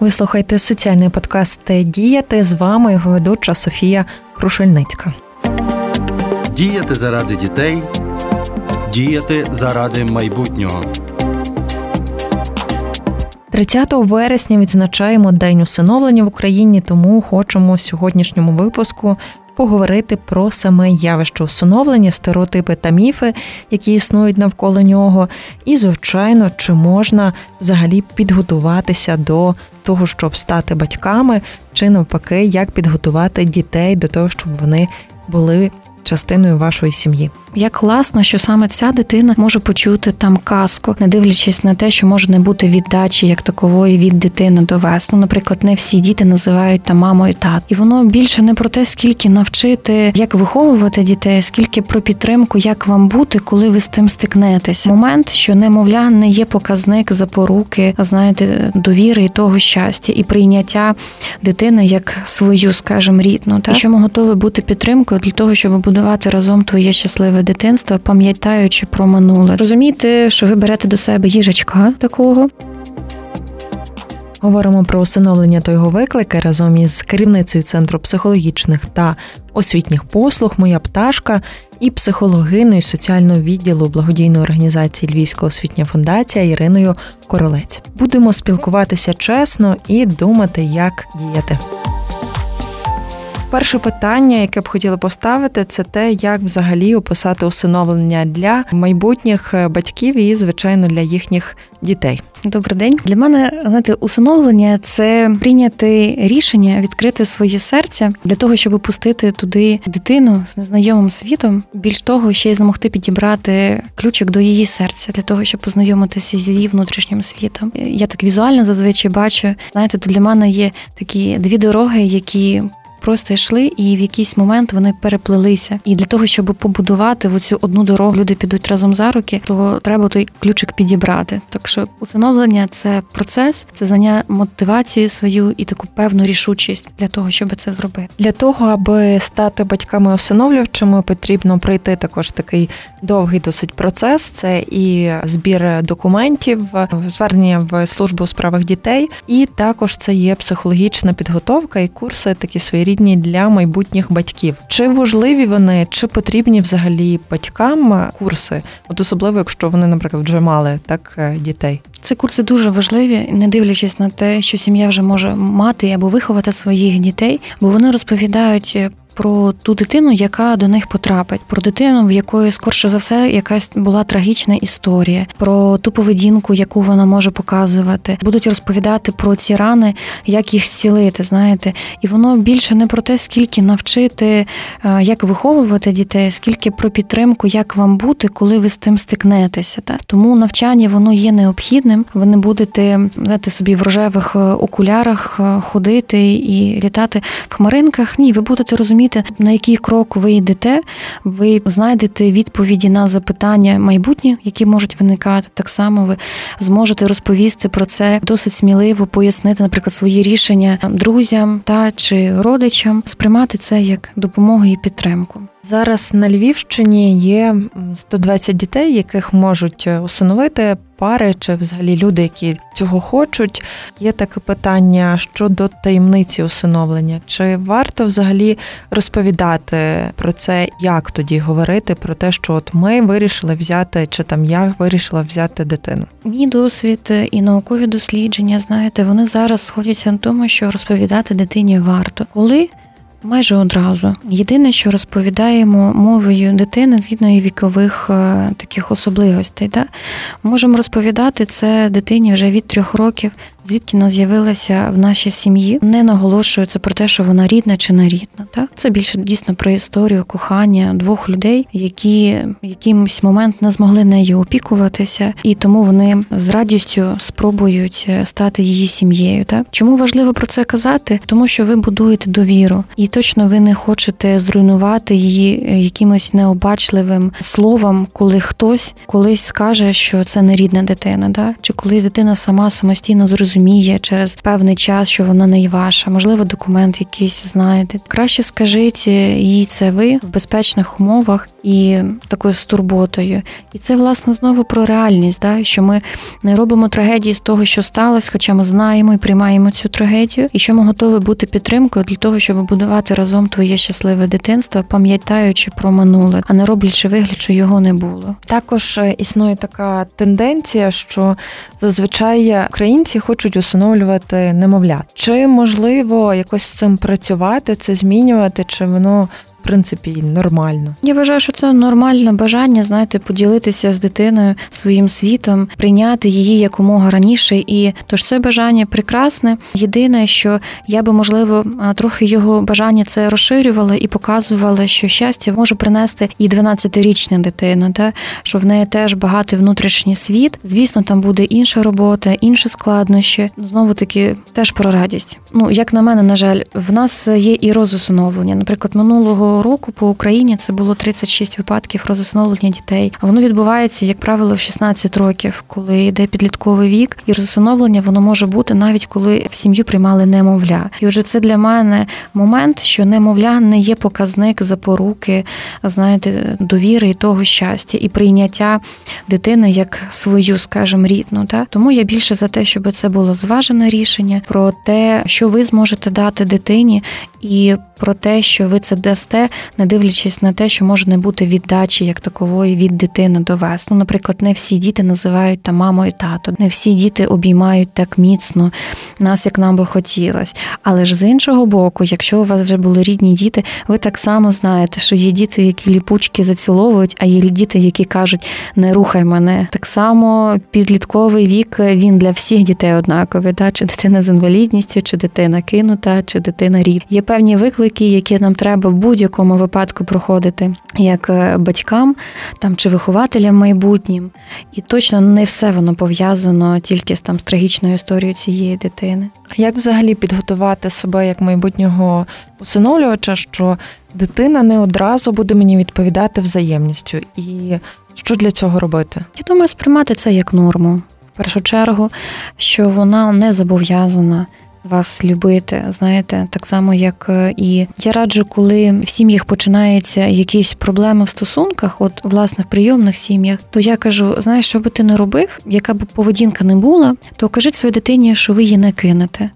Ви слухаєте соціальний подкаст Діяти з вами його ведуча Софія Крушельницька. Діяти заради дітей, діяти заради майбутнього. 30 вересня відзначаємо День усиновлення в Україні, тому хочемо в сьогоднішньому випуску поговорити про саме явище усиновлення, стереотипи та міфи, які існують навколо нього, і, звичайно, чи можна взагалі підготуватися до того, щоб стати батьками, чи навпаки, як підготувати дітей до того, щоб вони були частиною вашої сім'ї. Як класно, що саме ця дитина може почути там казку, не дивлячись на те, що може не бути віддачі як такової від дитини до вас. Ну, наприклад, не всі діти називають там мамою тат, і воно більше не про те, скільки навчити, як виховувати дітей, скільки про підтримку, як вам бути, коли ви з тим стикнетеся. Момент, що немовля не є показник запоруки, знаєте, довіри і того щастя, і прийняття дитини як свою, скажімо, рідну, та що ми готові бути підтримкою для того, щоб будувати разом твоє щасливе дитинства, пам'ятаючи про минуле. Розумієте, що ви берете до себе їжачка такого. Говоримо про усиновлення та його виклики разом із керівницею центру психологічних та освітніх послуг Моя пташка і психологиною соціального відділу благодійної організації Львівська освітня фундація Іриною Королець. Будемо спілкуватися чесно і думати, як діяти. Перше питання, яке б хотіли поставити, це те, як взагалі описати усиновлення для майбутніх е, батьків і, звичайно, для їхніх дітей. Добрий день для мене знаєте, усиновлення це прийняти рішення відкрити своє серце для того, щоб пустити туди дитину з незнайомим світом. Більш того, ще й змогти підібрати ключик до її серця для того, щоб познайомитися з її внутрішнім світом. Я так візуально зазвичай бачу. Знаєте, то для мене є такі дві дороги, які просто йшли, і в якийсь момент вони переплелися. І для того, щоб побудувати в цю одну дорогу, люди підуть разом за руки, то треба той ключик підібрати. Так що усиновлення це процес, це знання мотивацію свою і таку певну рішучість для того, щоб це зробити. Для того аби стати батьками усиновлювачами, потрібно пройти також такий довгий досить процес. Це і збір документів, звернення в службу у справах дітей, і також це є психологічна підготовка і курси такі свої необхідні для майбутніх батьків. Чи важливі вони, чи потрібні взагалі батькам курси? От особливо, якщо вони, наприклад, вже мали так е, дітей. Ці курси дуже важливі, не дивлячись на те, що сім'я вже може мати або виховати своїх дітей, бо вони розповідають е, про ту дитину, яка до них потрапить, про дитину, в якої скорше за все якась була трагічна історія, про ту поведінку, яку вона може показувати, будуть розповідати про ці рани, як їх зцілити, знаєте, і воно більше не про те, скільки навчити, е, як виховувати дітей, скільки про підтримку, як вам бути, коли ви з тим стикнетеся. Так? Тому навчання воно є необхідним. Ви не будете знаєте, собі в рожевих е, окулярах е, ходити і літати в хмаринках. Ні, ви будете розуміти розумієте, на який крок ви йдете, ви знайдете відповіді на запитання майбутнє, які можуть виникати. Так само ви зможете розповісти про це досить сміливо, пояснити, наприклад, свої рішення друзям та чи родичам, сприймати це як допомогу і підтримку. Зараз на Львівщині є 120 дітей, яких можуть е, усиновити пари чи взагалі люди, які цього хочуть. Є таке питання щодо таємниці усиновлення. Чи варто взагалі розповідати про це, як тоді говорити про те, що от ми вирішили взяти, чи там я вирішила взяти дитину? Мій досвід і наукові дослідження, знаєте, вони зараз сходяться на тому, що розповідати дитині варто, коли Майже одразу. Єдине, що розповідаємо мовою дитини згідно її вікових е, таких особливостей. Да? Можемо розповідати це дитині вже від трьох років, звідки вона з'явилася в нашій сім'ї. Не наголошується про те, що вона рідна чи не рідна. Так? Це більше дійсно про історію кохання двох людей, які в якийсь момент не змогли нею опікуватися, і тому вони з радістю спробують е, стати її сім'єю. Так? Чому важливо про це казати? Тому що ви будуєте довіру, і точно ви не хочете зруйнувати її е, якимось необачливим словом, коли хтось колись скаже, що це не рідна дитина, да? чи колись дитина сама самостійно зрозуміє зрозуміє через певний час, що вона не є ваша. Можливо, документ якийсь знаєте. Краще скажіть їй це ви в безпечних умовах і такою з турботою. І це власне знову про реальність, да? що ми не робимо трагедії з того, що сталося, хоча ми знаємо і приймаємо цю трагедію, і що ми готові бути підтримкою для того, щоб будувати разом твоє щасливе дитинство, пам'ятаючи про минуле, а не роблячи вигляд, що його не було. Також існує така тенденція, що зазвичай українці хочуть усиновлювати немовлят. Чи можливо якось з цим працювати, це змінювати, чи воно принципі нормально. Я вважаю, що це нормальне бажання, знаєте, поділитися з дитиною своїм світом, прийняти її якомога раніше. І тож це бажання прекрасне. Єдине, що я би можливо трохи його бажання це розширювала і показувала, що щастя може принести і 12-річна дитина, та що в неї теж багатий внутрішній світ. Звісно, там буде інша робота, інші складнощі. Знову таки теж про радість. Ну як на мене, на жаль, в нас є і розусиновлення. Наприклад, минулого року по Україні це було 36 випадків розосновлення дітей. Воно відбувається, як правило, в 16 років, коли йде підлітковий вік, і розосновлення воно може бути навіть коли в сім'ю приймали немовля. І отже, це для мене момент, що немовля не є показник запоруки, знаєте, довіри і того щастя і прийняття дитини як свою, скажімо, рідну. Та тому я більше за те, щоб це було зважене рішення про те, що ви зможете дати дитині, і про те, що ви це дасте, не дивлячись на те, що може не бути віддачі як такової від дитини до вас. Ну, наприклад, не всі діти називають та мамо і тато, не всі діти обіймають так міцно нас, як нам би хотілося. Але ж з іншого боку, якщо у вас вже були рідні діти, ви так само знаєте, що є діти, які ліпучки заціловують, а є діти, які кажуть, не рухай мене. Так само підлітковий вік він для всіх дітей однаковий. Да? Чи дитина з інвалідністю, чи дитина кинута, чи дитина рід. Є певні виклики, які нам треба в будь-якому випадку проходити, як е, батькам там чи вихователям майбутнім. І точно не все воно пов'язано тільки з там з трагічною історією цієї дитини. Як взагалі підготувати себе як майбутнього усиновлювача, що дитина не одразу буде мені відповідати взаємністю, і що для цього робити? Я думаю, сприймати це як норму. В першу чергу, що вона не зобов'язана вас любити. Знаєте, так само, як е, і я раджу, коли в сім'ях починаються якісь проблеми в стосунках, от власне в прийомних сім'ях, то я кажу: знаєш, що би ти не робив, яка б поведінка не була, то кажіть своїй дитині, що ви її не кинете.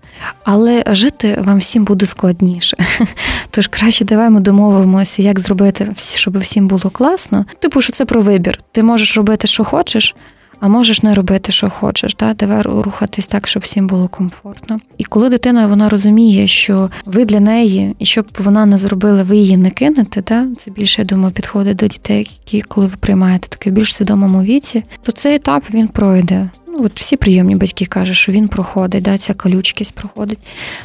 Але жити вам всім буде складніше. Тож краще давай ми домовимося, як зробити, щоб всім було класно. Типу, що це про вибір. Ти можеш робити, що хочеш а можеш не робити, що хочеш, да? давай рухатись так, щоб всім було комфортно. І коли дитина вона розуміє, що ви для неї, і щоб вона не зробила, ви її не кинете, да? це більше я думаю, підходить до дітей, які коли ви приймаєте таке більш свідомому віці, то цей етап він пройде. Ну, от всі прийомні батьки кажуть, що він проходить, да, ця колючкість проходить.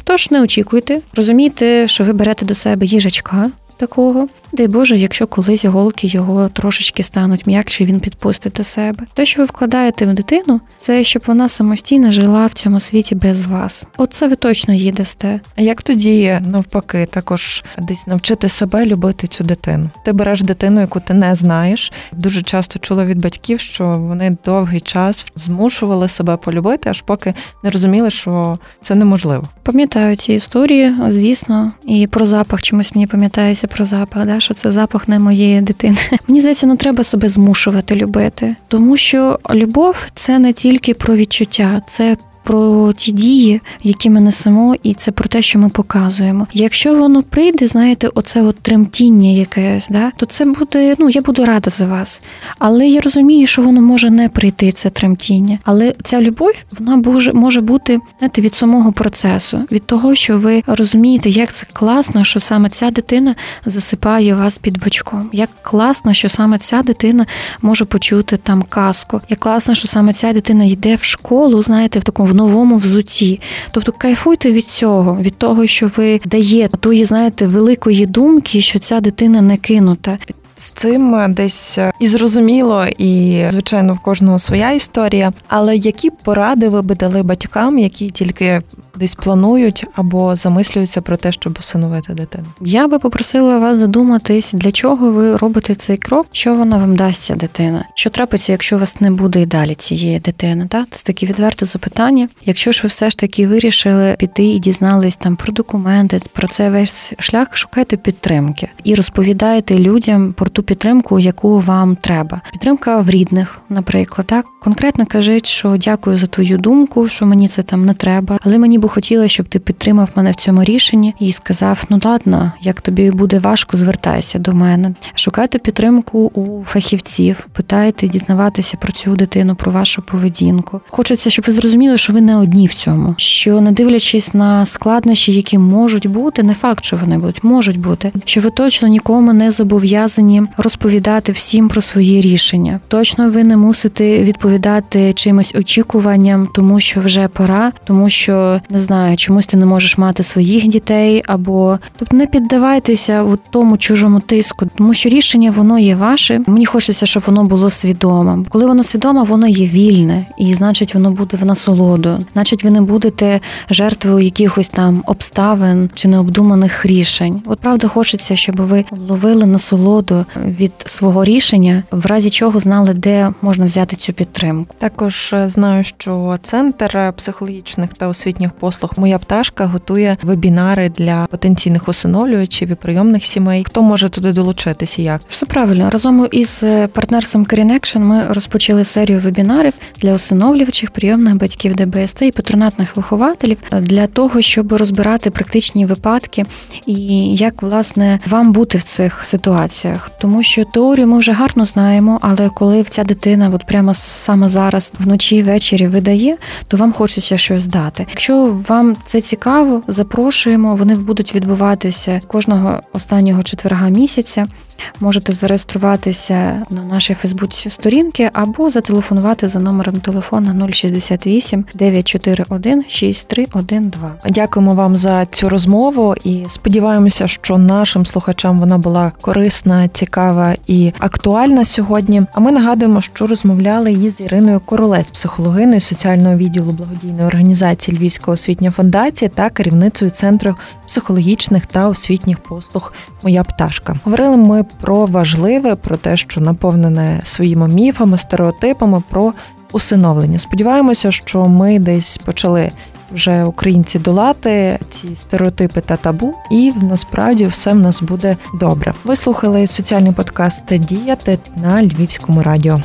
Тож не очікуйте, розумійте, що ви берете до себе їжачка такого. Дай Боже, якщо колись голки його трошечки стануть м'якші, він підпустить до себе. Те, що ви вкладаєте в дитину, це щоб вона самостійно жила в цьому світі без вас. Оце ви точно їй дасте. А як тоді навпаки, також десь навчити себе любити цю дитину? Ти береш дитину, яку ти не знаєш. Дуже часто чула від батьків, що вони довгий час змушували себе полюбити, аж поки не розуміли, що це неможливо. Пам'ятаю ці історії, звісно, і про запах чомусь мені пам'ятається про запах. Да? Що це запах не моєї дитини. Мені здається, не треба себе змушувати любити, тому що любов це не тільки про відчуття, це про ті дії, які ми несемо, і це про те, що ми показуємо. Якщо воно прийде, знаєте, оце от тремтіння якесь, да, то це буде. Ну я буду рада за вас. Але я розумію, що воно може не прийти, це тремтіння. Але ця любов вона може бути знаєте, від самого процесу, від того, що ви розумієте, як це класно, що саме ця дитина засипає вас під бочком. Як класно, що саме ця дитина може почути там казку. Як класно, що саме ця дитина йде в школу, знаєте, в такому новому взуті. Тобто кайфуйте від цього, від того, що ви даєте тої, знаєте, великої думки, що ця дитина не кинута. З цим десь і зрозуміло, і звичайно в кожного своя історія. Але які поради ви би дали батькам, які тільки десь планують або замислюються про те, щоб усиновити дитину? Я би попросила вас задуматись, для чого ви робите цей крок, що вона вам дасть ця дитина, що трапиться, якщо у вас не буде і далі цієї дитини. Так? Це таке відверте запитання. Якщо ж ви все ж таки вирішили піти і дізнались там про документи, про це весь шлях, шукайте підтримки і розповідайте людям про ту підтримку, яку вам треба. Підтримка в рідних, наприклад, так конкретно кажіть, що дякую за твою думку, що мені це там не треба, але мені би хотілося, щоб ти підтримав мене в цьому рішенні і сказав: ну ладно, як тобі буде важко, звертайся до мене. Шукайте підтримку у фахівців, питайте дізнаватися про цю дитину, про вашу поведінку. Хочеться, щоб ви зрозуміли, що ви не одні в цьому, що не дивлячись на складнощі, які можуть бути, не факт, що вони будуть, можуть бути, що ви точно нікому не зобов'язані розповідати всім про свої рішення. Точно ви не мусите відповідати чимось очікуванням, тому що вже пора, тому що не знаю, чомусь ти не можеш мати своїх дітей, або тобто не піддавайтеся в тому чужому тиску, тому що рішення воно є ваше. Мені хочеться, щоб воно було свідоме. Коли воно свідоме, воно є вільне, і значить, воно буде в насолоду. Значить, ви не будете жертвою якихось там обставин чи необдуманих рішень. От правда, хочеться, щоб ви ловили насолоду від свого рішення, в разі чого знали, де можна взяти цю підтримку. Також е, знаю, що центр психологічних та освітніх послуг Моя пташка готує вебінари для потенційних усиновлювачів і прийомних сімей. Хто може туди долучитися? Як все правильно разом із е, партнерством Action ми розпочали серію вебінарів для усиновлювачих, прийомних батьків ДБСТ і патронатних вихователів для того, щоб розбирати практичні випадки і як власне вам бути в цих ситуаціях, тому що теорію ми вже гарно знаємо, але коли ця дитина, от прямо саме зараз, вночі ввечері видає, то вам хочеться щось дати. Якщо вам це цікаво, запрошуємо. Вони будуть відбуватися кожного останнього четверга місяця. Можете зареєструватися на нашій Фейсбуці сторінки або зателефонувати за номером телефона 068 941 6312. Дякуємо вам за цю розмову і сподіваємося, що нашим слухачам вона була корисна, цікава і актуальна сьогодні. А ми нагадуємо, що розмовляли із Іриною Королець, психологиною соціального відділу благодійної організації Львівська освітня фундація та керівницею центру психологічних та освітніх послуг Моя пташка. Говорили ми про важливе, про те, що наповнене своїми міфами, стереотипами про усиновлення. Сподіваємося, що ми десь почали вже українці долати ці стереотипи та табу, і насправді все в нас буде добре. Ви слухали соціальний подкаст Діяти на Львівському радіо.